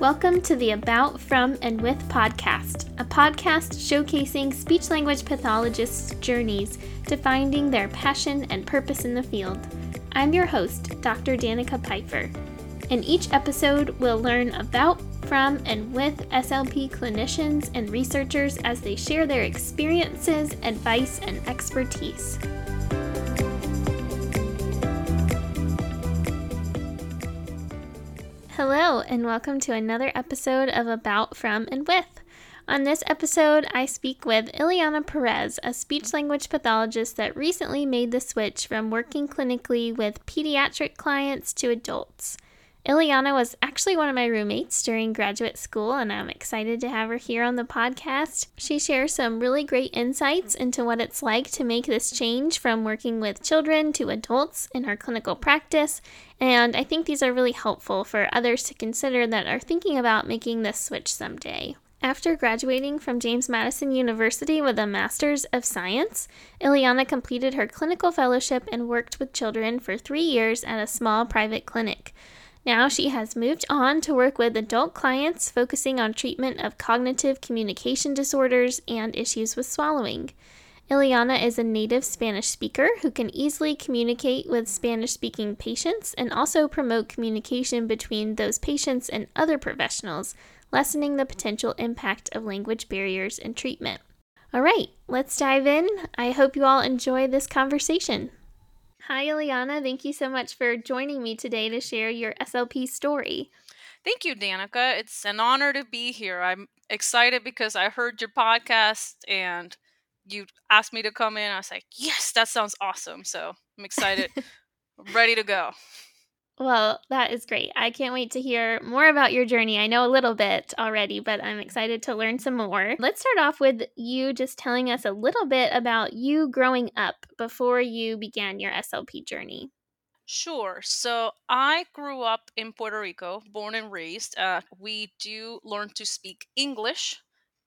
Welcome to the About, From, and With podcast, a podcast showcasing speech language pathologists' journeys to finding their passion and purpose in the field. I'm your host, Dr. Danica Pfeiffer. In each episode, we'll learn about, from, and with SLP clinicians and researchers as they share their experiences, advice, and expertise. Hello, and welcome to another episode of About, From, and With. On this episode, I speak with Ileana Perez, a speech language pathologist that recently made the switch from working clinically with pediatric clients to adults. Ileana was actually one of my roommates during graduate school, and I'm excited to have her here on the podcast. She shares some really great insights into what it's like to make this change from working with children to adults in her clinical practice, and I think these are really helpful for others to consider that are thinking about making this switch someday. After graduating from James Madison University with a Master's of Science, Ileana completed her clinical fellowship and worked with children for three years at a small private clinic. Now she has moved on to work with adult clients focusing on treatment of cognitive communication disorders and issues with swallowing. Ileana is a native Spanish speaker who can easily communicate with Spanish speaking patients and also promote communication between those patients and other professionals, lessening the potential impact of language barriers in treatment. All right, let's dive in. I hope you all enjoy this conversation. Hi, Ileana. Thank you so much for joining me today to share your SLP story. Thank you, Danica. It's an honor to be here. I'm excited because I heard your podcast and you asked me to come in. I was like, yes, that sounds awesome. So I'm excited, ready to go. Well, that is great. I can't wait to hear more about your journey. I know a little bit already, but I'm excited to learn some more. Let's start off with you just telling us a little bit about you growing up before you began your SLP journey. Sure. So I grew up in Puerto Rico, born and raised. Uh, we do learn to speak English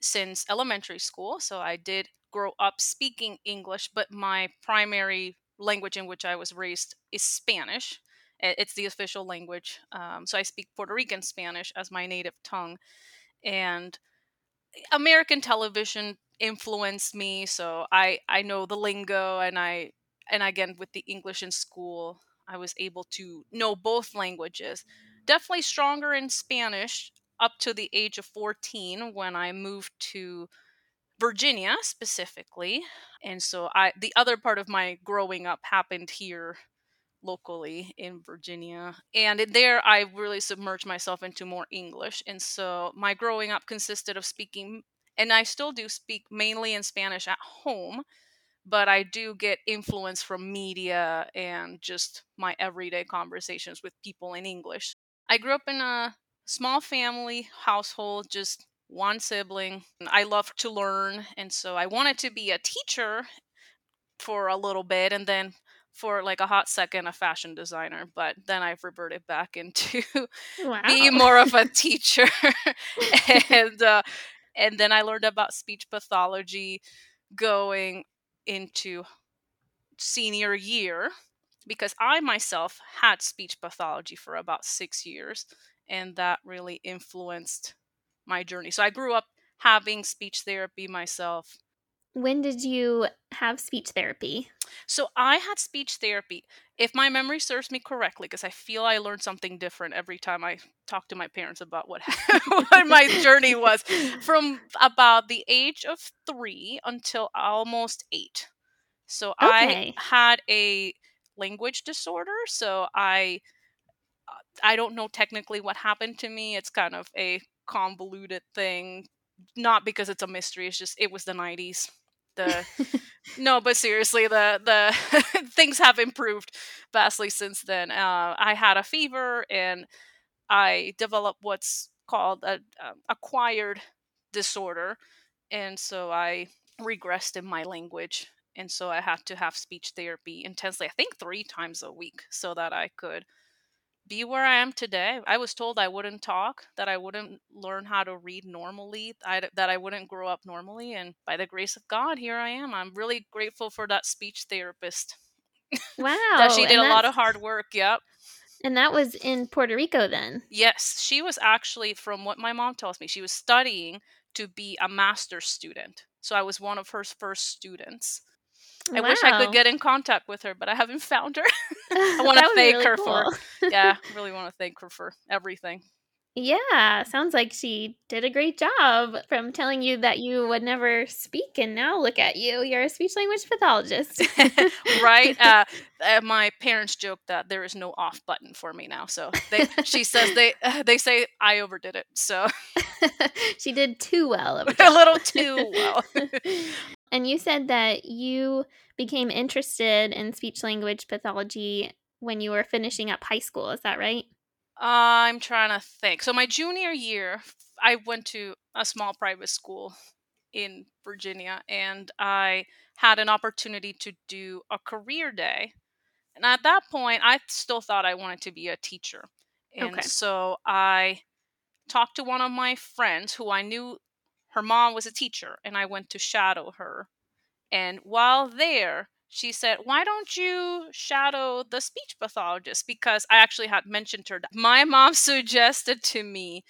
since elementary school. So I did grow up speaking English, but my primary language in which I was raised is Spanish. It's the official language. Um, so I speak Puerto Rican Spanish as my native tongue. And American television influenced me. So I, I know the lingo and I, and again, with the English in school, I was able to know both languages. Definitely stronger in Spanish up to the age of 14 when I moved to Virginia specifically. And so I the other part of my growing up happened here locally in Virginia. And there I really submerged myself into more English. And so my growing up consisted of speaking, and I still do speak mainly in Spanish at home, but I do get influence from media and just my everyday conversations with people in English. I grew up in a small family household, just one sibling. I love to learn, and so I wanted to be a teacher for a little bit and then for like a hot second a fashion designer but then i've reverted back into wow. being more of a teacher and uh, and then i learned about speech pathology going into senior year because i myself had speech pathology for about six years and that really influenced my journey so i grew up having speech therapy myself when did you have speech therapy? So I had speech therapy. If my memory serves me correctly, because I feel I learned something different every time I talk to my parents about what what my journey was, from about the age of three until almost eight. So okay. I had a language disorder. So I I don't know technically what happened to me. It's kind of a convoluted thing. Not because it's a mystery. It's just it was the 90s the no but seriously the the things have improved vastly since then uh, i had a fever and i developed what's called a, a acquired disorder and so i regressed in my language and so i had to have speech therapy intensely i think three times a week so that i could be where I am today. I was told I wouldn't talk, that I wouldn't learn how to read normally, I, that I wouldn't grow up normally. And by the grace of God, here I am. I'm really grateful for that speech therapist. Wow. that she did a lot of hard work. Yep. And that was in Puerto Rico then? Yes, she was actually, from what my mom tells me, she was studying to be a master's student. So I was one of her first students. I wow. wish I could get in contact with her, but I haven't found her. I want to thank really her cool. for yeah, really want to thank her for everything. Yeah, sounds like she did a great job from telling you that you would never speak, and now look at you. You're a speech language pathologist. right? Uh, uh, my parents joke that there is no off button for me now. So they, she says they uh, they say I overdid it. So she did too well. a little too well. And you said that you became interested in speech language pathology when you were finishing up high school. Is that right? I'm trying to think. So my junior year, I went to a small private school in Virginia and I had an opportunity to do a career day. And at that point, I still thought I wanted to be a teacher. And okay. so I talked to one of my friends who I knew her mom was a teacher and I went to shadow her. And while there, she said, Why don't you shadow the speech pathologist? Because I actually had mentioned her my mom suggested to me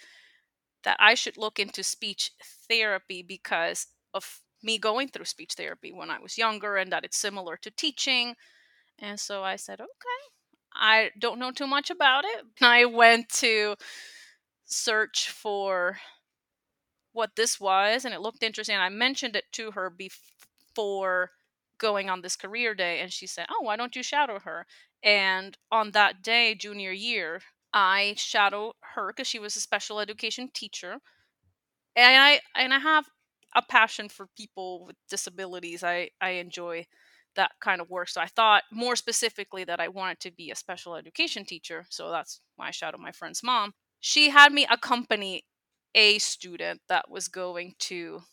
that I should look into speech therapy because of me going through speech therapy when I was younger and that it's similar to teaching. And so I said, Okay, I don't know too much about it. I went to search for what this was and it looked interesting. I mentioned it to her before going on this career day and she said, "Oh, why don't you shadow her?" And on that day, junior year, I shadowed her because she was a special education teacher, and I and I have a passion for people with disabilities. I I enjoy that kind of work. So I thought more specifically that I wanted to be a special education teacher. So that's why I shadowed my friend's mom. She had me accompany a student that was going to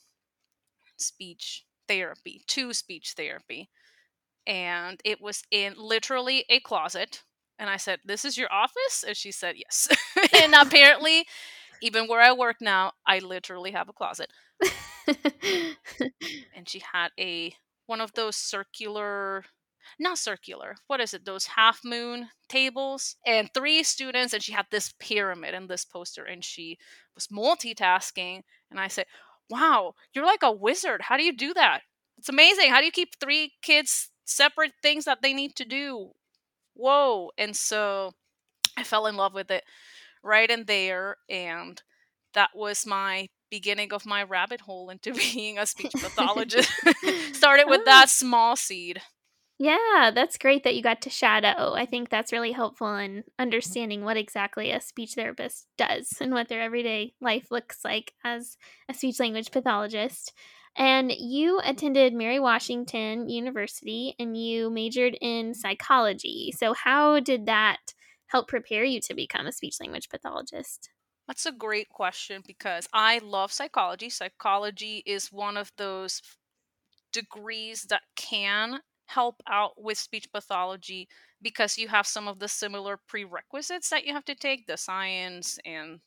speech therapy, to speech therapy. And it was in literally a closet. And I said, This is your office? And she said, Yes. and apparently, even where I work now, I literally have a closet. and she had a one of those circular not circular what is it those half moon tables and three students and she had this pyramid and this poster and she was multitasking and i said wow, you're like a wizard. How do you do that? It's amazing. How do you keep three kids separate things that they need to do? Whoa. And so I fell in love with it right in there. And that was my beginning of my rabbit hole into being a speech pathologist. Started with oh. that small seed. Yeah, that's great that you got to shadow. I think that's really helpful in mm-hmm. understanding what exactly a speech therapist does and what their everyday life looks like as a speech language pathologist. And you mm-hmm. attended Mary Washington University and you majored in psychology. So, how did that help prepare you to become a speech language pathologist? That's a great question because I love psychology. Psychology is one of those degrees that can help out with speech pathology because you have some of the similar prerequisites that you have to take the science and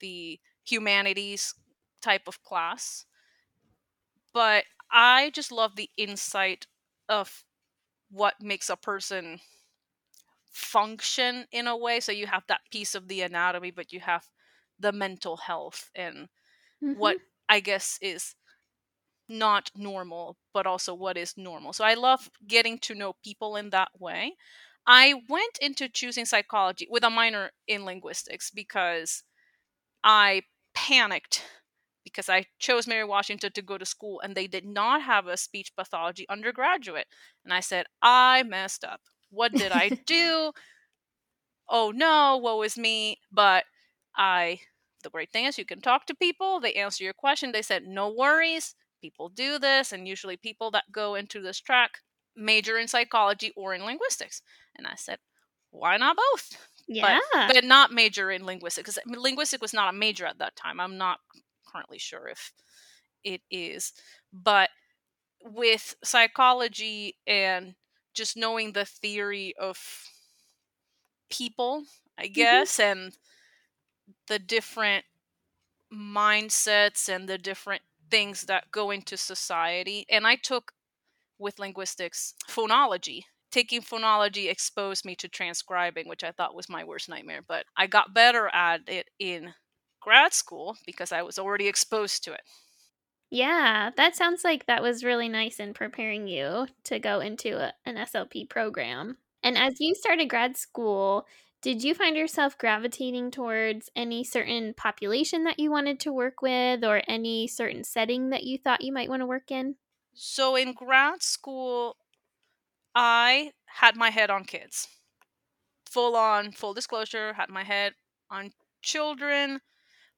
the humanities type of class. But I just love the insight of what makes a person function in a way. So you have that piece of the anatomy, but you have the mental health and mm-hmm. what I guess is not normal, but also what is normal. So I love getting to know people in that way. I went into choosing psychology with a minor in linguistics because I panicked because I chose Mary Washington to go to school and they did not have a speech pathology undergraduate. And I said, I messed up. What did I do? oh no, woe is me. But I, the great thing is you can talk to people, they answer your question. They said, no worries, people do this, and usually people that go into this track major in psychology or in linguistics. And I said, why not both? Yeah. But, but not major in linguistics, because linguistic was not a major at that time. I'm not currently sure if it is. But with psychology and just knowing the theory of people, I mm-hmm. guess, mm-hmm. and the different mindsets and the different things that go into society. And I took with linguistics phonology taking phonology exposed me to transcribing, which I thought was my worst nightmare. But I got better at it in grad school because I was already exposed to it. Yeah, that sounds like that was really nice in preparing you to go into a, an SLP program. And as you started grad school, did you find yourself gravitating towards any certain population that you wanted to work with or any certain setting that you thought you might want to work in? So in grad school, I had my head on kids. Full on, full disclosure, had my head on children.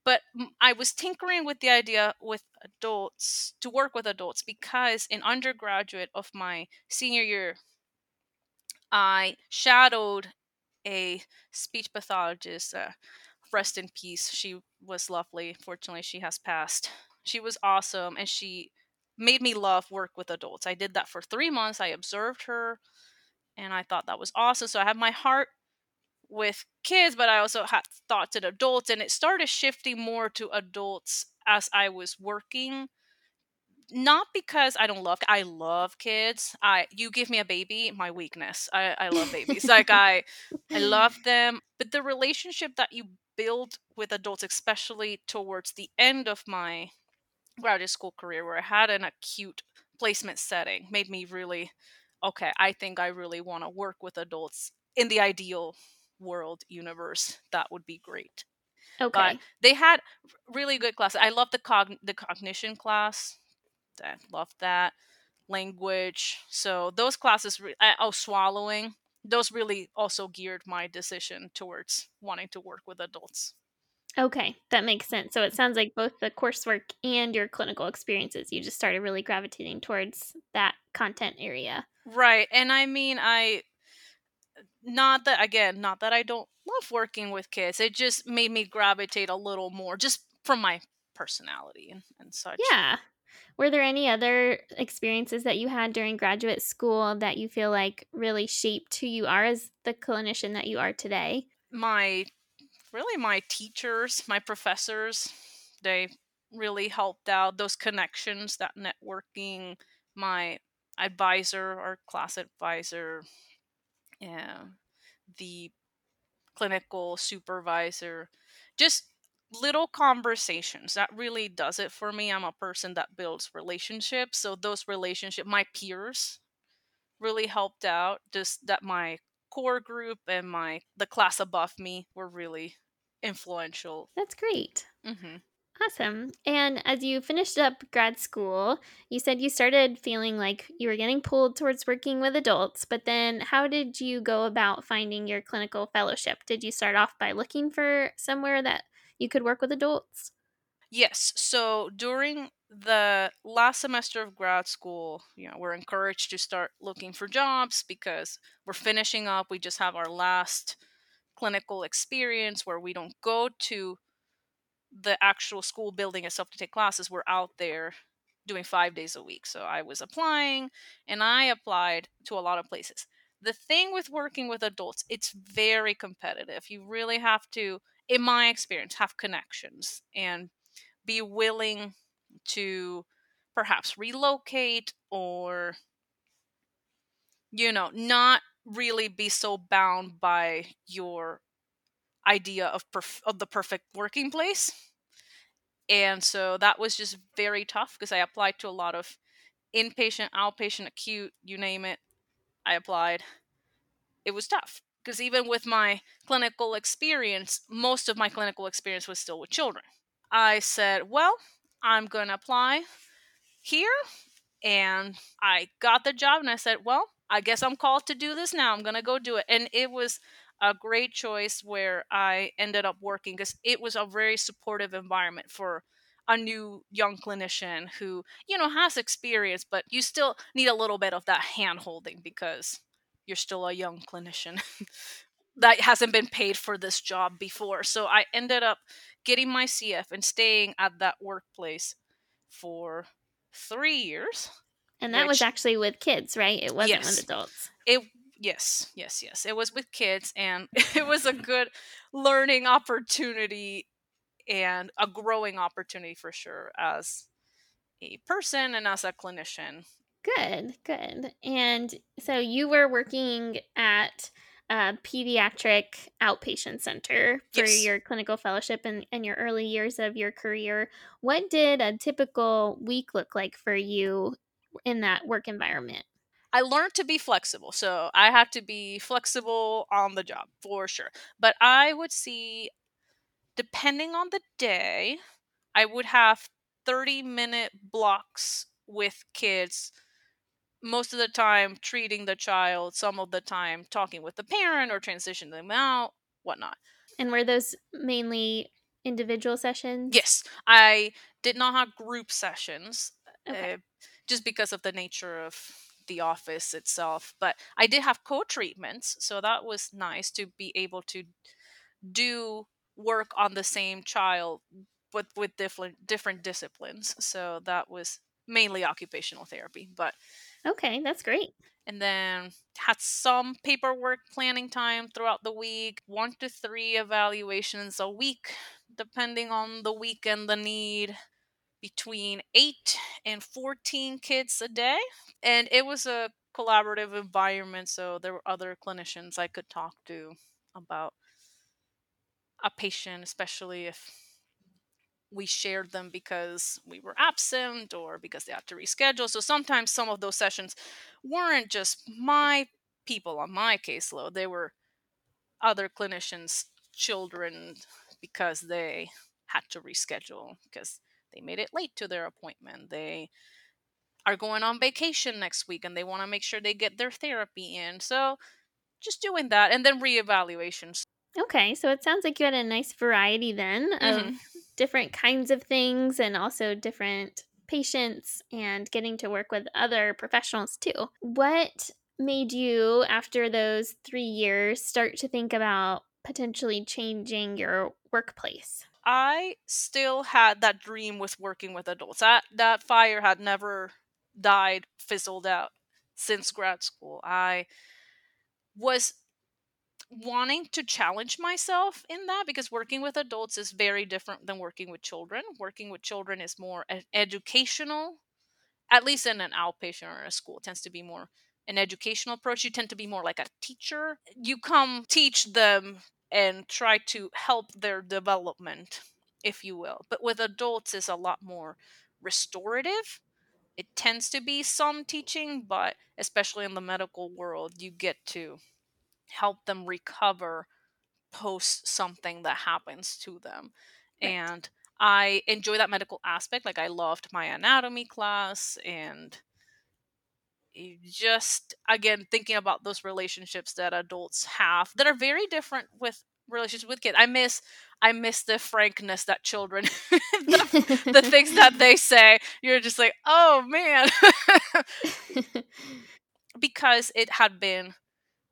But I was tinkering with the idea with adults to work with adults because in undergraduate of my senior year, I shadowed a speech pathologist. Uh, rest in peace. She was lovely. Fortunately, she has passed. She was awesome and she made me love work with adults. I did that for three months. I observed her and I thought that was awesome. So I had my heart with kids, but I also had thoughts at adults, and it started shifting more to adults as I was working. Not because I don't love I love kids. I you give me a baby, my weakness. I, I love babies. like I I love them. But the relationship that you build with adults, especially towards the end of my graduate school career where I had an acute placement setting, made me really okay, I think I really want to work with adults in the ideal world universe. That would be great. Okay. But they had really good classes. I love the cog the cognition class. I love that language. So those classes, re- oh, swallowing. Those really also geared my decision towards wanting to work with adults. Okay, that makes sense. So it sounds like both the coursework and your clinical experiences, you just started really gravitating towards that content area. Right. And I mean, I not that again, not that I don't love working with kids. It just made me gravitate a little more just from my personality and, and such. Yeah. Were there any other experiences that you had during graduate school that you feel like really shaped who you are as the clinician that you are today? My really my teachers, my professors, they really helped out those connections, that networking, my advisor, or class advisor, yeah, the clinical supervisor, just little conversations that really does it for me. I'm a person that builds relationships, so those relationship, my peers really helped out. Just that my core group and my the class above me were really influential. That's great. mm-hmm. Awesome. And as you finished up grad school, you said you started feeling like you were getting pulled towards working with adults, but then how did you go about finding your clinical fellowship? Did you start off by looking for somewhere that you could work with adults? Yes. So during the last semester of grad school, you know, we're encouraged to start looking for jobs because we're finishing up. We just have our last clinical experience where we don't go to the actual school building itself to take classes. We're out there doing five days a week. So I was applying and I applied to a lot of places. The thing with working with adults, it's very competitive. You really have to, in my experience, have connections and be willing to perhaps relocate or you know not really be so bound by your idea of perf- of the perfect working place. And so that was just very tough because i applied to a lot of inpatient outpatient acute you name it i applied. It was tough because even with my clinical experience most of my clinical experience was still with children i said well i'm going to apply here and I got the job and I said, well, I guess I'm called to do this now. I'm going to go do it. And it was a great choice where I ended up working because it was a very supportive environment for a new young clinician who, you know, has experience, but you still need a little bit of that hand holding because you're still a young clinician that hasn't been paid for this job before. So I ended up getting my CF and staying at that workplace for three years. And that was actually with kids, right? It wasn't Yes. with adults. It yes, yes, yes. It was with kids and it was a good learning opportunity and a growing opportunity for sure as a person and as a clinician. Good, good. And so you were working at a pediatric outpatient center for Yes. your clinical fellowship and, and your early years of your career. What did a typical week look like for you in that work environment? I learned to be flexible. So I had to be flexible on the job for sure. But I would see, depending on the day, I would have 30 minute blocks with kids. Most of the time, treating the child, some of the time, talking with the parent or transitioning them out, whatnot. And were those mainly individual sessions? Yes, I did not have group sessions. Okay. Uh, just because of the nature of the office itself. But I did have co treatments, so that was nice to be able to do work on the same child but with different different disciplines. So that was mainly occupational therapy. But Okay, that's great. and then had some paperwork planning time throughout the week, one to three evaluations a week, depending on the week and the need between 8 and 14 kids a day and it was a collaborative environment so there were other clinicians i could talk to about a patient especially if we shared them because we were absent or because they had to reschedule so sometimes some of those sessions weren't just my people on my caseload they were other clinicians children because they had to reschedule because they made it late to their appointment. They are going on vacation next week and they want to make sure they get their therapy in. So just doing that and then reevaluations. Okay, so it sounds like you had a nice variety then of Mhm. Different kinds of things and also different patients and getting to work with other professionals too. What made you, after those three years, start to think about potentially changing your workplace? I still had that dream with working with adults. That that fire had never died, fizzled out since grad school. I was wanting to challenge myself in that because working with adults is very different than working with children. Working with children is more educational, at least in an outpatient or a school, it tends to be more an educational approach. You tend to be more like a teacher. You come teach them and try to help their development, if you will. But with adults, is a lot more restorative. It tends to be some teaching, but especially in the medical world, you get to help them recover post something that happens to them. Right. And I enjoy that medical aspect. Like I loved my anatomy class and just again thinking about those relationships that adults have that are very different with relationships with kids. I miss I miss the frankness that children the, the things that they say. You're just like, "Oh man." because it had been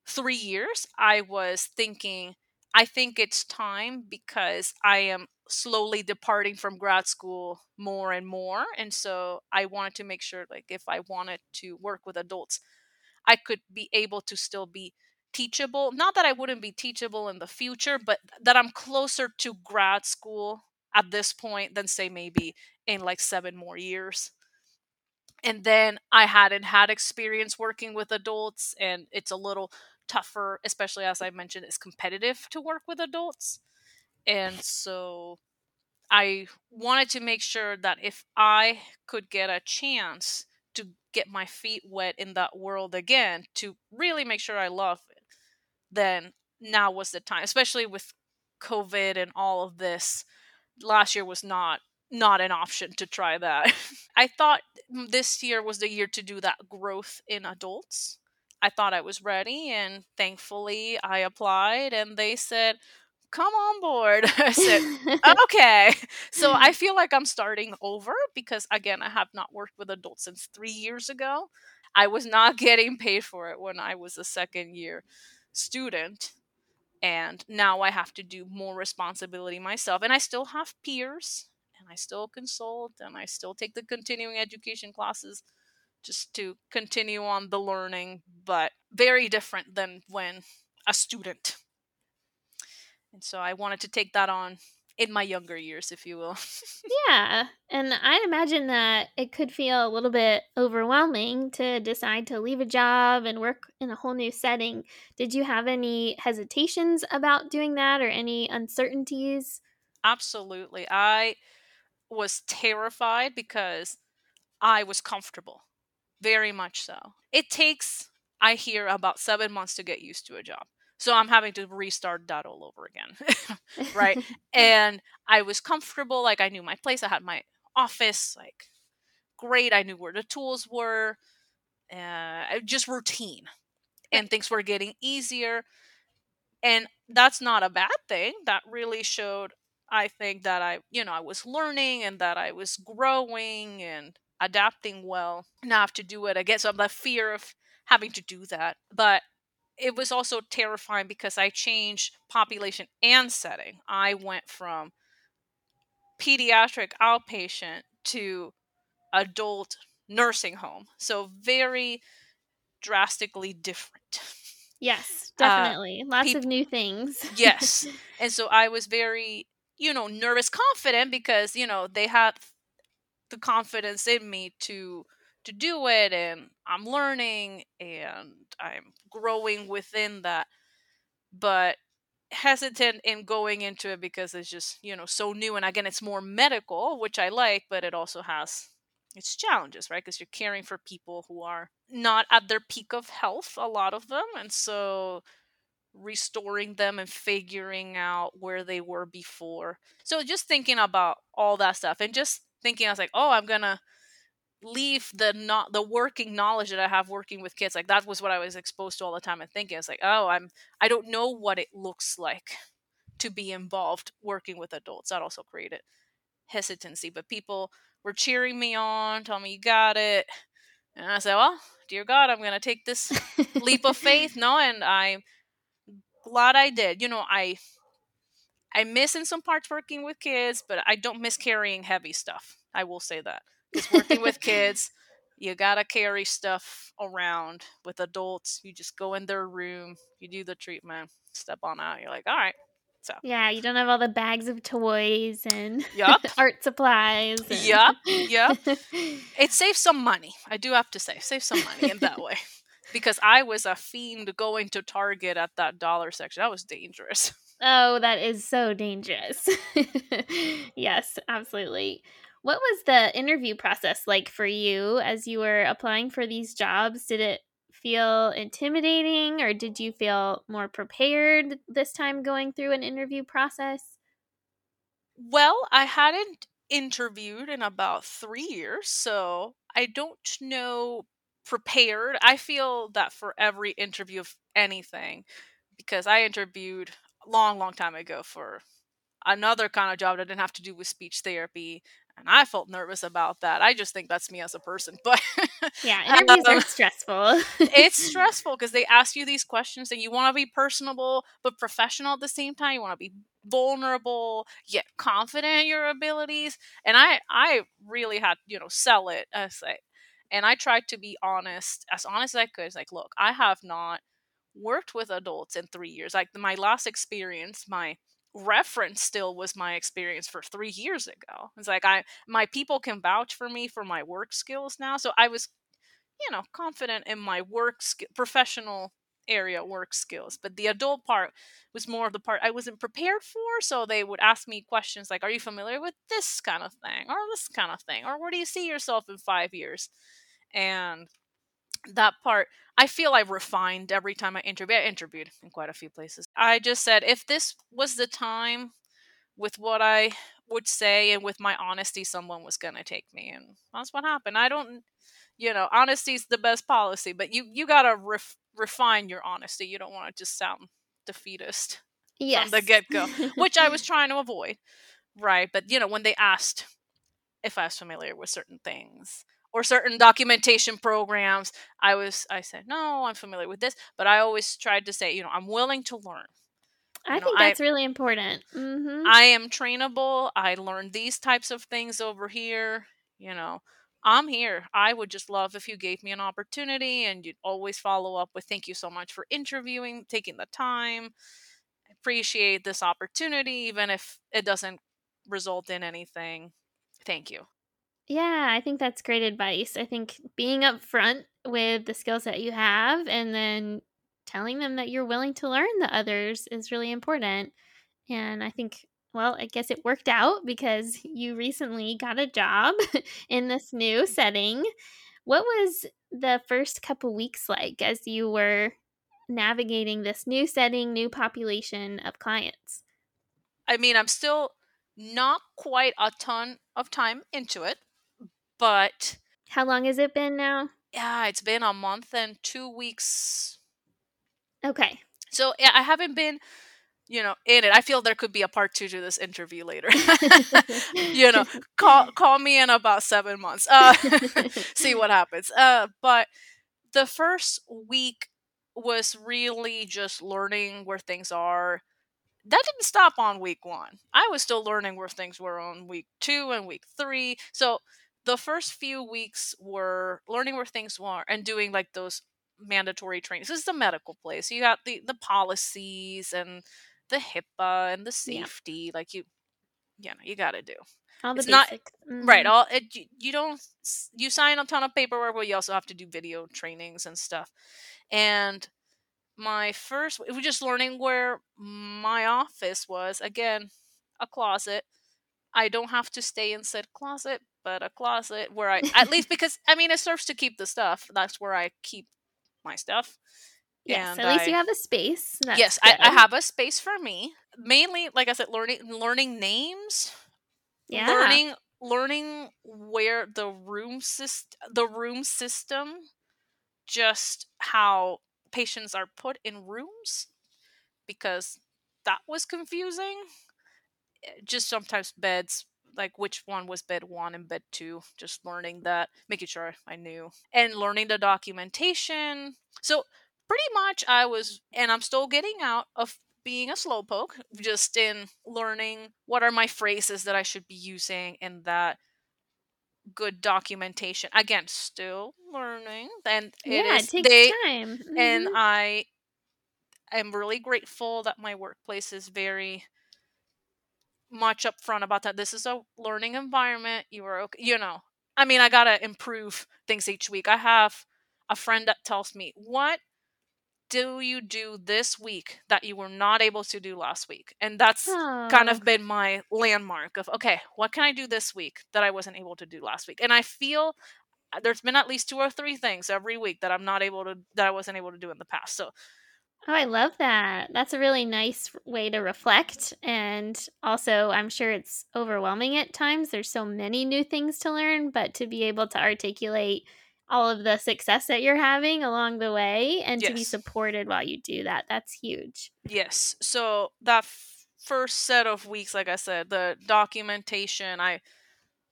three years, I was thinking, I think it's time because I am slowly departing from grad school more and more. And so I wanted to make sure, like, if I wanted to work with adults, I could be able to still be teachable. Not that I wouldn't be teachable in the future, but that I'm closer to grad school at this point than, say, maybe in like seven more years and then I hadn't had experience working with adults, and it's a little tougher, especially as I mentioned, it's competitive to work with adults. And so I wanted to make sure that if I could get a chance to get my feet wet in that world again, to really make sure I love it, then now was the time, especially with COVID and all of this. Last year was not not an option to try that. I thought mm, this year was the year to do that growth in adults. I thought I was ready, and thankfully I applied, and they said, Come on board. I said, Okay. So I feel like I'm starting over because, again, I have not worked with adults since three years ago. I was not getting paid for it when I was a second year student. And now I have to do more responsibility myself. And I still have peers and I still consult and I still take the continuing education classes just to continue on the learning, but very different than when a student. And so I wanted to take that on in my younger years, if you will. yeah. And I imagine that it could feel a little bit overwhelming to decide to leave a job and work in a whole new setting. Did you have any hesitations about doing that or any uncertainties? Absolutely. I was terrified because I was comfortable. Very much so. It takes, I hear, about seven months to get used to a job. So I'm having to restart that all over again. right. and I was comfortable. Like I knew my place. I had my office. Like great. I knew where the tools were. Uh, just routine. And things were getting easier. And that's not a bad thing. That really showed, I think, that I, you know, I was learning and that I was growing and adapting well enough to do it again. So I'm the fear of having to do that. But it was also terrifying because I changed population and setting. I went from pediatric outpatient to adult nursing home. So very drastically different. Yes, uh, definitely. Uh, Lots of new things. yes. And so I was very, you know, nervous, confident because, you know, they had the confidence in me to to do it and I'm learning and I'm growing within that but hesitant in going into it because it's just you know so new and again it's more medical which I like but it also has its challenges right? Because you're caring for people who are not at their peak of health a lot of them and so restoring them and figuring out where they were before. So just thinking about all that stuff and just thinking I was like oh I'm gonna leave the not the working knowledge that I have working with kids. Like that was what I was exposed to all the time and thinking. It's like, oh, I'm I don't know what it looks like to be involved working with adults. That also created hesitancy. But people were cheering me on, telling me you got it. And I said, Well, dear God, I'm gonna take this leap of faith. No, and I'm glad I did. You know, I I miss in some parts working with kids, but I don't miss carrying heavy stuff. I will say that because working with kids you gotta carry stuff around with adults you just go in their room you do the treatment step on out you're like all right so yeah you don't have all the bags of toys and yep. art supplies and... yep yep it saves some money i do have to say save some money in that way because i was a fiend going to target at that dollar section that was dangerous Oh, that is so dangerous. yes, absolutely. What was the interview process like for you as you were applying for these jobs? Did it feel intimidating or did you feel more prepared this time going through an interview process? Well, I hadn't interviewed in about three years, so I don't know prepared. I feel that for every interview of anything, because I interviewed a long, long time ago for another kind of job that didn't have to do with speech therapy and I felt nervous about that. I just think that's me as a person, but yeah, interviews um, are stressful. it's stressful because they ask you these questions, and you want to be personable but professional at the same time. You want to be vulnerable yet confident in your abilities, and I, I really had you know sell it. I say, and I tried to be honest, as honest as I could. It's like, look, I have not worked with adults in three years. Like my last experience, my reference still was my experience for three years ago. It's like I my people can vouch for me for my work skills now. So I was, you know, confident in my work sk- professional area work skills. But the adult part was more of the part I wasn't prepared for. So they would ask me questions like, "Are you familiar with this kind of thing, or this kind of thing, or where do you see yourself in five years?" And that part I feel I've refined every time I interview. I interviewed in quite a few places. I just said if this was the time with what I would say and with my honesty, someone was going to take me. And that's what happened. I don't, you know, honesty is the best policy, but you, you got to ref, refine your honesty. You don't want to just sound defeatist yes. from the get go, which I was trying to avoid. Right. But, you know, when they asked if I was familiar with certain things, or certain documentation programs i was i said no i'm familiar with this but i always tried to say you know i'm willing to learn you I know, think that's I, really important. Mm-hmm. I am trainable. I learned these types of things over here. You know, I'm here. I would just love if you gave me an opportunity and you'd always follow up with thank you so much for interviewing, taking the time. Appreciate this opportunity, even if it doesn't result in anything, thank you. Yeah, I think that's great advice. I think being upfront with the skills that you have and then telling them that you're willing to learn the others is really important. And I think, well, I guess it worked out because you recently got a job in this new setting. What was the first couple weeks like as you were navigating this new setting, new population of clients? I mean, I'm still not quite a ton of time into it, but How long has it been now? yeah, it's been a month and two weeks. Okay. So yeah, I haven't been, you know, in it. I feel there could be a part two to this interview later. you know, call call me in about seven months. Uh, see what happens. Uh, but the first week was really just learning where things are. That didn't stop on week one. I was still learning where things were on week two and week three. So the first few weeks were learning where things were and doing like those mandatory trainings. This is a medical place. You got the the policies and the HIPAA and the Yeah. safety. Like you, you know, you got to do All the It's not- basics. right. Mm-hmm. All it, you, you don't you sign a ton of paperwork, but you also have to do video trainings and stuff. And my first, we were just learning where my office was. Again, a closet. I don't have to stay in said closet, but a closet where I at least because I mean it serves to keep the stuff. That's where I keep my stuff. Yes, and at least you have a space. That's yes, I, I have a space for me. Mainly, like I said, learning learning names, Yeah. learning learning where the room syst- the room system, just how patients are put in rooms, because that was confusing. Eh, Just sometimes beds, like which one was bed one and bed two. Just learning that, making sure I knew, and learning the documentation. So pretty much I was, and I'm still getting out of being a slowpoke, just in learning what are my phrases that I should be using and that good documentation. Again, still learning, and it yeah, is it takes they time. and Mhm. I am really grateful that my workplace is very much upfront about that. This is a learning environment. You are okay. You know, I mean, I gotta improve things each week. I have a friend that tells me, "What do you do this week that you were not able to do last week?" And that's kind of been my landmark of okay, what can I do this week that I wasn't able to do last week? And I feel uh, there's been at least two or three things every week that I'm not able to that I wasn't able to do in the past. So Oh, I love that. That's a really nice way to reflect. And also, I'm sure it's overwhelming at times. There's so many new things to learn, but to be able to articulate all of the success that you're having along the way and to be supported while you do that, that's huge. Yes. So that f- first set of weeks, like I said, the documentation, I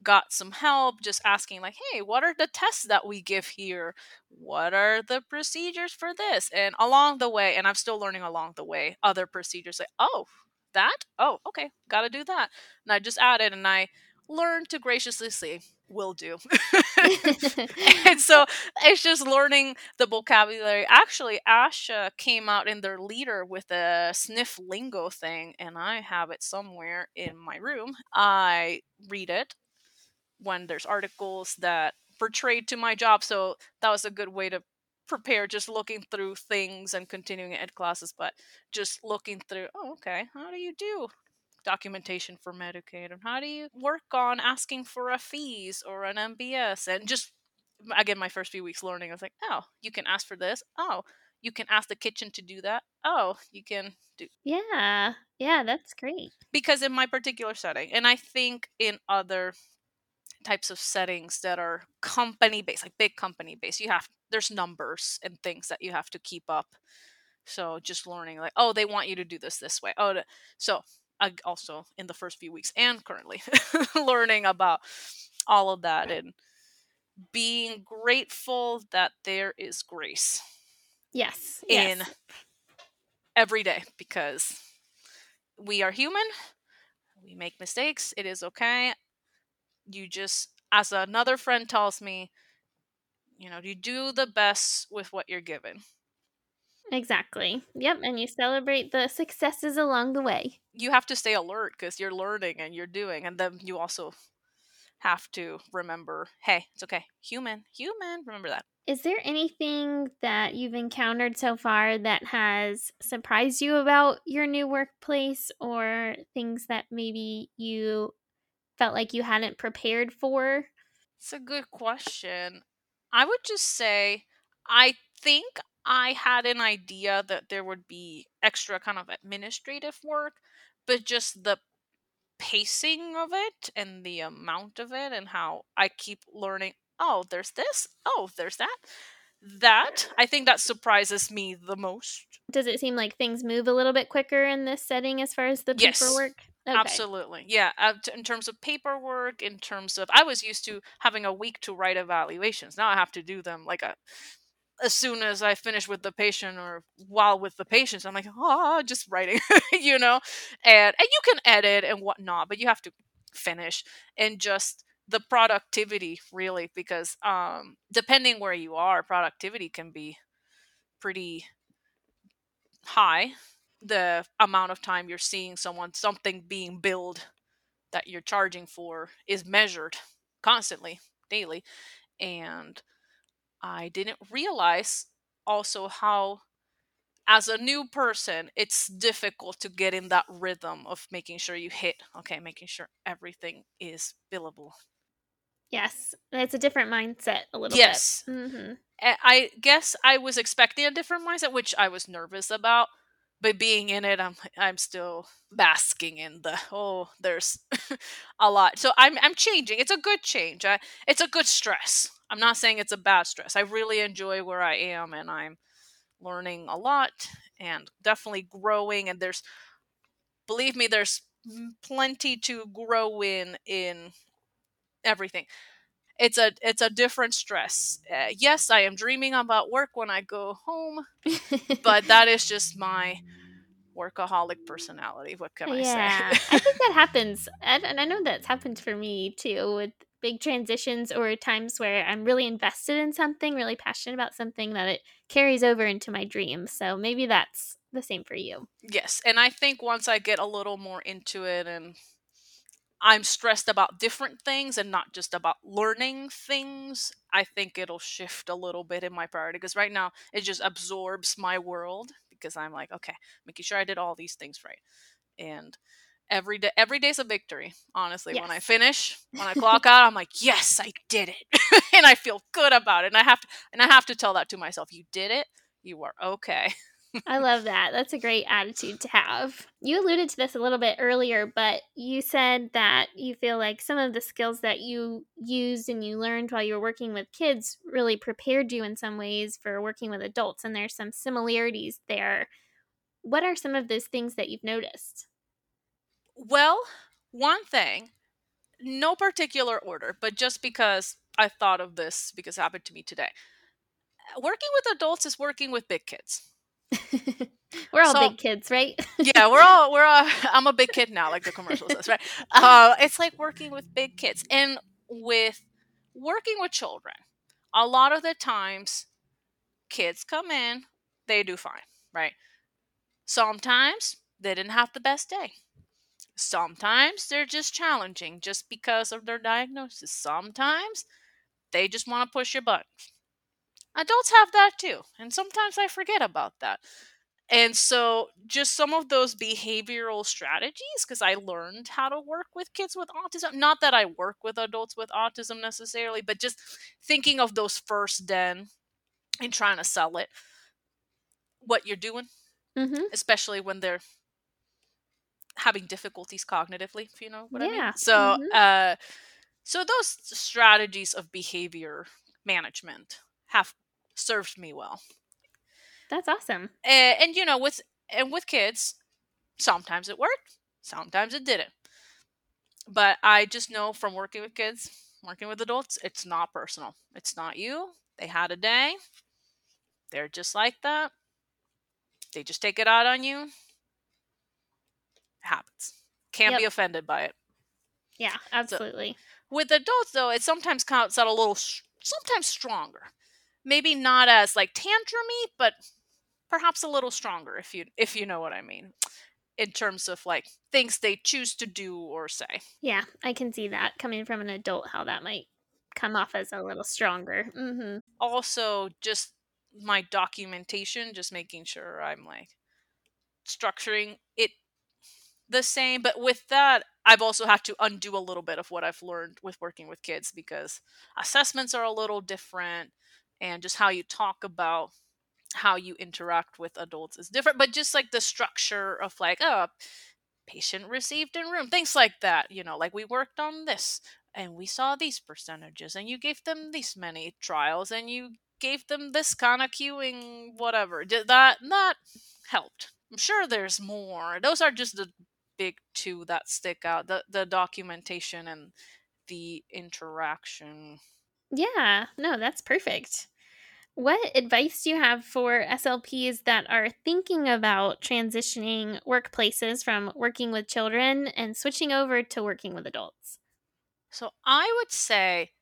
got some help just asking, like, hey, what are the tests that we give here? What are the procedures for this? And along the way, and I'm still learning along the way, other procedures like, oh, that? Oh, okay, gotta do that. And I just added and I learned to graciously say, will do. and so it's just learning the vocabulary. Actually, ASHA came out in their leader with a SNF lingo thing, and I have it somewhere in my room. I read it when there's articles that portrayed to my job, so that was a good way to prepare just looking through things and continuing ed classes but just looking through oh okay how do you do documentation for Medicaid and how do you work on asking for a FEES or an MBS and just again my first few weeks learning I was like oh you can ask for this. Oh you can ask the kitchen to do that. Oh you can do yeah. Yeah, that's great. because in my particular setting and I think in other types of settings that are company based like big company based you have there's numbers and things that you have to keep up. So just learning like oh they want you to do this this way. Oh so also in the first few weeks and currently learning about all of that and being grateful that there is grace Yes. in yes. every day because we are human we make mistakes it is okay you just as another friend tells me you know you do the best with what you're given Exactly. Yep, and you celebrate the successes along the way. You have to stay alert because you're learning and you're doing, and then you also have to remember, hey, it's okay. Human, human. Remember that. Is there anything that you've encountered so far that has surprised you about your new workplace or things that maybe you felt like you hadn't prepared for? It's a good question. I would just say I think I had an idea that there would be extra kind of administrative work, but just the pacing of it and the amount of it and how I keep learning, oh, there's this, oh, there's that. That I think that surprises me the most. Does it seem like things move a little bit quicker in this setting as far as the Yes. paperwork? Okay. Absolutely. Yeah. Uh, in terms of paperwork, in terms of, I was used to having a week to write evaluations. Now I have to do them like a, as soon as I finish with the patient or while with the patients. I'm like, oh, just writing, you know? And, and you can edit and whatnot, but you have to finish and just the productivity really, because um, depending where you are, productivity can be pretty high the amount of time you're seeing someone something being billed that you're charging for is measured constantly daily and i didn't realize also how as a new person it's difficult to get in that rhythm of making sure you hit okay making sure everything is billable Yes, it's a different mindset a little Yes. bit. Mm-hmm. I- I guess I was expecting a different mindset, which I was nervous about. But being in it, I'm I'm still basking in the oh, there's a lot. So I'm I'm changing. It's a good change. I, it's a good stress. I'm not saying it's a bad stress. I really enjoy where I am, and I'm learning a lot and definitely growing. And there's, believe me, there's plenty to grow in in everything it's a it's a different stress. Uh, yes, I am dreaming about work when I go home, but that is just my workaholic personality. What can I yeah, say? I think that happens, and, and I know that's happened for me too with big transitions or times where I'm really invested in something, really passionate about something that it carries over into my dreams. So maybe that's the same for you. yes, and I think once I get a little more into it and I'm stressed about different things and not just about learning things, I think it'll shift a little bit in my priority because right now it just absorbs my world because I'm like, okay, making sure I did all these things right. And every day every day's a victory, honestly. When I finish, when I clock out, I'm like, yes, I did it. and I feel good about it. And I have to and I have to tell that to myself. You did it. You are okay. I love that. That's a great attitude to have. You alluded to this a little bit earlier, but you said that you feel like some of the skills that you used and you learned while you were working with kids really prepared you in some ways for working with adults, and there's some similarities there. What are some of those things that you've noticed? Well, one thing, no particular order, but just because I thought of this because it happened to me today. Working with adults is working with big kids. we're all So- big kids, right? Yeah, we're all we're all I'm a big kid now, like the commercial says, right? Uh, it's like working with big kids and with working with children. A lot of the times, kids come in, they do fine, right? Sometimes they didn't have the best day. Sometimes they're just challenging just because of their diagnosis. Sometimes they just want to push your buttons. Adults have that too, and sometimes I forget about that. And so, just some of those behavioral strategies, because I learned how to work with kids with autism. Not that I work with adults with autism necessarily, but just thinking of those first den and trying to sell it, what you're doing, mm-hmm. especially when they're having difficulties cognitively, if you know what I Yeah, mean. So, mhm. uh, so those strategies of behavior management have served me well. That's awesome. and, and you know with and with kids sometimes it worked sometimes it didn't but i just know from working with kids working with adults it's not personal it's not you they had a day they're just like that they just take it out on you happens can't be offended by it Yeah, absolutely. with adults though it sometimes comes out a little sh- sometimes stronger maybe not as like tantrumy but perhaps a little stronger if you if you know what I mean in terms of like things they choose to do or say. Yeah, I can see that coming from an adult how that might come off as a little stronger. Mhm. Also, just my documentation, just making sure I'm like structuring it the same. But with that, I've also had to undo a little bit of what I've learned with working with kids because assessments are a little different and just how you talk about how you interact with adults is different. But just like the structure of like, oh, patient received in room, things like that, you know, like we worked on this and we saw these percentages and you gave them these many trials and you gave them this kind of cueing whatever did that that helped i'm sure there's more those are just the big two that stick out the the documentation and the interaction Yeah, no, that's perfect. What advice do you have for SLPs that are thinking about transitioning workplaces from working with children and switching over to working with adults? so i would say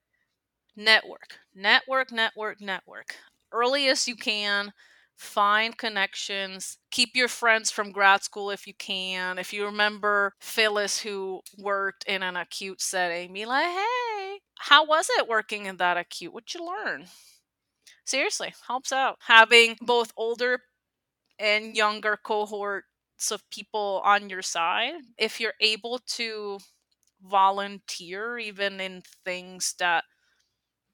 network network network network early as you can find connections keep your friends from grad school if you can. If you remember phyllis who worked in an acute setting be like hey how was it working in that acute? What'd you learn? Seriously helps out. Having both older and younger cohorts of people on your side if you're able to volunteer even in things that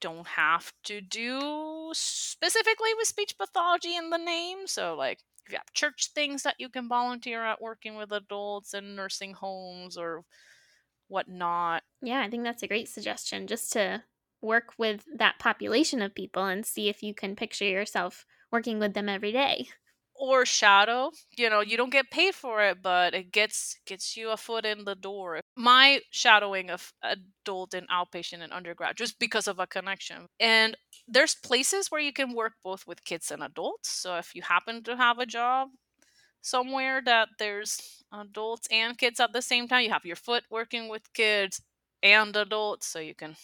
don't have to do specifically with speech pathology in the name. So, like, if you have church things that you can volunteer at working with adults in nursing homes or whatnot. Yeah, I think that's a great suggestion just to work with that population of people and see if you can picture yourself working with them every day. Or shadow, you know, you don't get paid for it, but it gets gets you a foot in the door. My shadowing of adult and outpatient and undergrad just because of a connection. And there's places where you can work both with kids and adults. So if you happen to have a job somewhere that there's adults and kids at the same time, you have your foot working with kids and adults so you can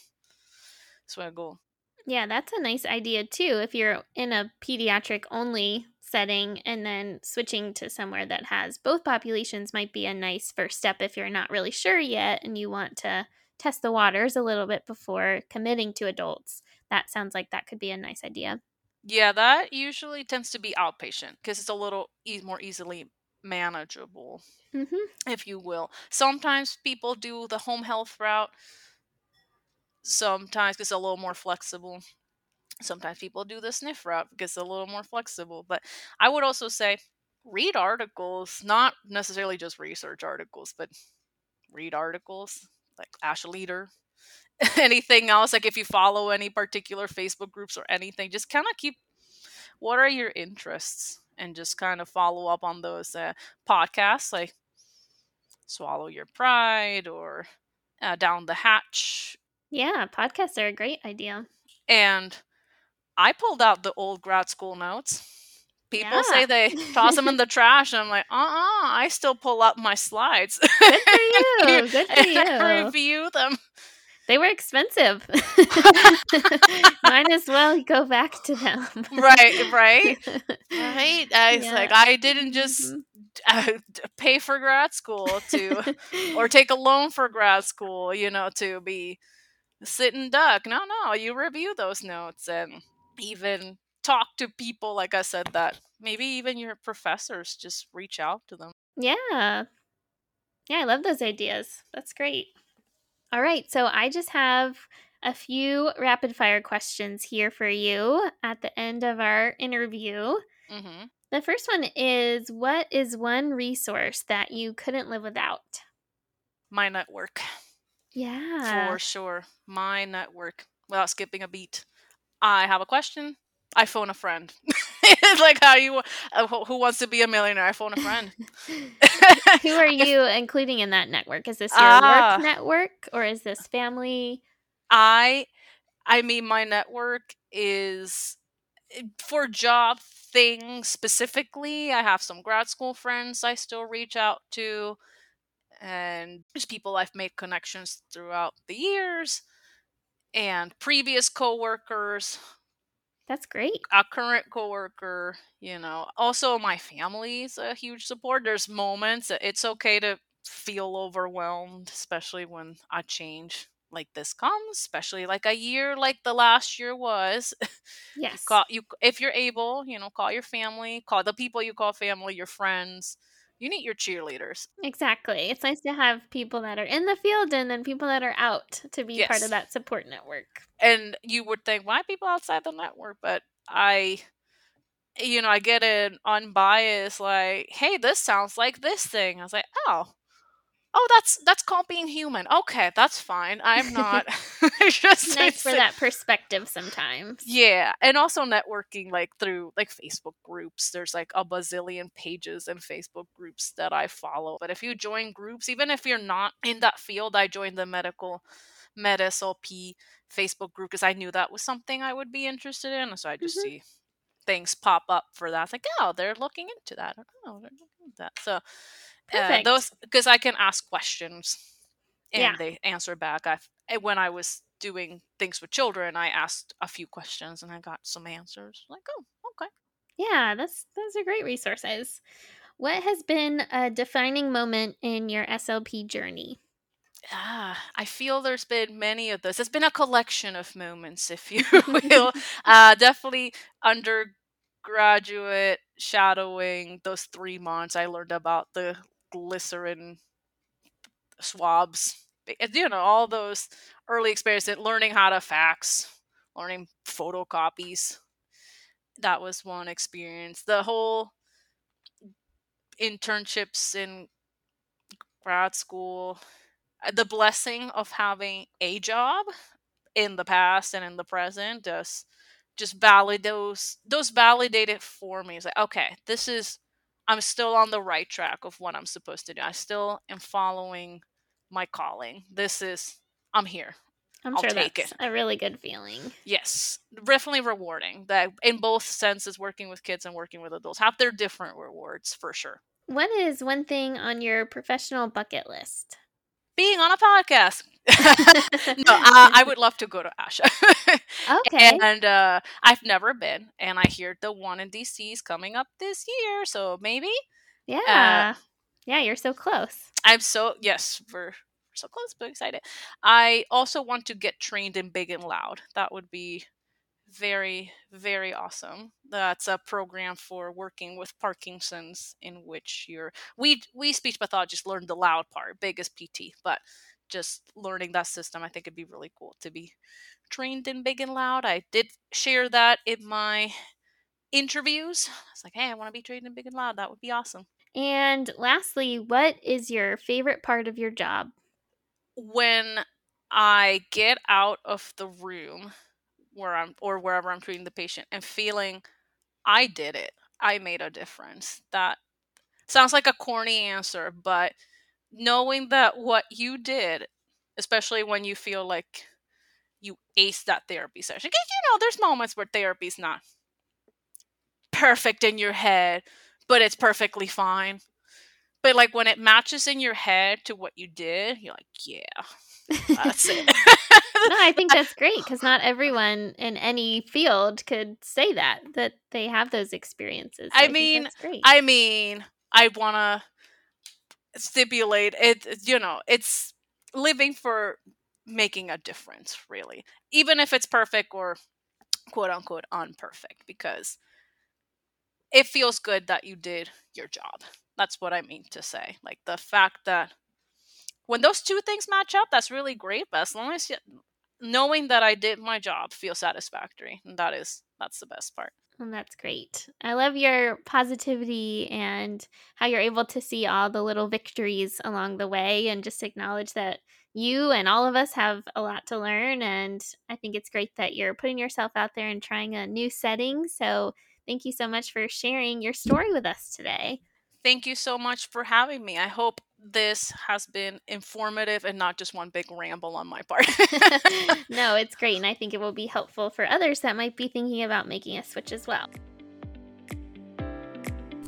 swaggle. Yeah, that's a nice idea too. If you're in a pediatric only setting and then switching to somewhere that has both populations might be a nice first step if you're not really sure yet and you want to test the waters a little bit before committing to adults. That sounds like that could be a nice idea. Yeah, that usually tends to be outpatient because it's a little e- more easily manageable, Mhm. if you will. Sometimes people do the home health route. Sometimes it's a little more flexible. Sometimes people do the SNF route because it's a little more flexible. But I would also say read articles, not necessarily just research articles, but read articles like ASHA Leader, anything else. Like if you follow any particular Facebook groups or anything, just kind of keep what are your interests and just kind of follow up on those uh, podcasts like Swallow Your Pride or uh, Down the Hatch. Yeah, podcasts are a great idea. And I pulled out the old grad school notes. People say they toss them in the trash, and I'm like, uh uh I still pull up my slides. Good for you. Good for I you. review them. They were expensive. Might as well go back to them. Right, right, right. I was like, I didn't just Mhm. uh, pay for grad school to, or take a loan for grad school, you know, to be sitting duck. No, no, you review those notes and even talk to people, like I said, that maybe even your professors just reach out to them. Yeah. Yeah, I love those ideas. That's great. All right, so I just have a few rapid fire questions here for you at the end of our interview. hmm The first one is What is one resource that you couldn't live without? My network, Yeah. for sure. My network, without skipping a beat. I have a question. I phone a friend. it's like how you, uh, who wants to be a millionaire? I phone a friend. Who are you including in that network? Is this your Ah. work network or is this family? I I mean my network is eh, for job things specifically. I have some grad school friends I still reach out to and there's people I've made connections throughout the years and previous coworkers That's great. A current coworker, you know. Also, my family is a huge support. There's moments it's okay to feel overwhelmed, especially when a change like this comes, especially like a year like the last year was. you Yes. call you if you're able, you know, call your family, call the people you call family, your friends. You need your cheerleaders. Exactly. It's nice to have people that are in the field and then people that are out to be part of that support network. and you would think why people outside the network but i you know i get an unbiased like hey this sounds like this thing i was like oh oh that's that's called being human. Okay that's fine. I'm not it's just nice for that perspective sometimes. yeah and also networking like through like facebook groups. There's like a bazillion pages and facebook groups that i follow but if you join groups even if you're not in that field i joined the medical medslp facebook group because i knew that was something i would be interested in so i just Mhm. see things pop up for that. It's like oh they're looking into that. Oh they're looking into that. So uh, those because i can ask questions and Yeah. they answer back i when i was doing things with children i asked a few questions and i got some answers like oh okay Yeah, that's those are great resources. What has been a defining moment in your SLP journey? ah, i feel there's been many of those it's been a collection of moments if you will uh definitely undergraduate shadowing those three months i learned about the glycerin swabs you know all those early experiences learning how to fax learning photocopies. That was one experience. The whole internships in grad school uh, the blessing of having a job in the past and in the present just just validate those those validated for me. It's like okay this is i'm still on the right track of what i'm supposed to do i still am following my calling this is i'm here I'm I'll sure take that's it. a really good feeling. yes definitely rewarding that in both senses working with kids and working with adults have their different rewards for sure What is one thing on your professional bucket list? being on a podcast no uh, i would love to go to asha Okay. and uh, i've never been and i hear the one in dc is coming up this year so maybe yeah. yeah, you're so close. i'm so yes we're we're so close but excited i also want to get trained in big and loud that would be very very awesome that's a program for working with parkinson's in which you're we we speech pathologists learn the loud part big as pt but just learning that system i think it'd be really cool to be trained in big and loud i did share that in my interviews it's like hey i want to be trained in big and loud that would be awesome And lastly, what is your favorite part of your job? when I get out of the room where I'm or wherever I'm treating the patient and feeling I did it. I made a difference. That sounds like a corny answer, but knowing that what you did, especially when you feel like you ace that therapy session. 'cause, you know, there's moments where therapy's not perfect in your head, but it's perfectly fine. But like when it matches in your head to what you did, you're like, yeah, that's it. no, I think that's great because not everyone in any field could say that that they have those experiences. So I think mean. I mean, I want to stipulate it, you know, it's living for making a difference, really. Even if it's perfect or quote unquote unperfect, because it feels good that you did your job. That's what I mean to say. Like the fact that when those two things match up, that's really great. But as long as you, knowing that I did my job feels satisfactory, and that is that's the best part. And that's great. I love your positivity and how you're able to see all the little victories along the way and just acknowledge that you and all of us have a lot to learn. And I think it's great that you're putting yourself out there and trying a new setting. So thank you so much for sharing your story with us today. Thank you so much for having me. I hope this has been informative and not just one big ramble on my part. no, it's great. And I think it will be helpful for others that might be thinking about making a switch as well.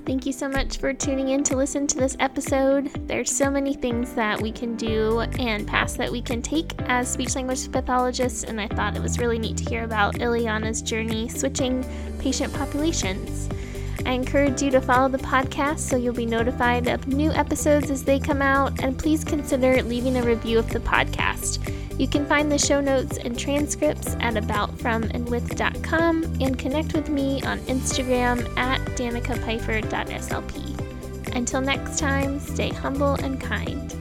Thank you so much for tuning in to listen to this episode. There's so many things that we can do and paths that we can take as speech language pathologists, and I thought it was really neat to hear about Ileana's journey switching patient populations. I encourage you to follow the podcast so you'll be notified of new episodes as they come out, and please consider leaving a review of the podcast. You can find the show notes and transcripts at aboutfromandwith.com and connect with me on Instagram at danicapifer.slp. Until next time, stay humble and kind.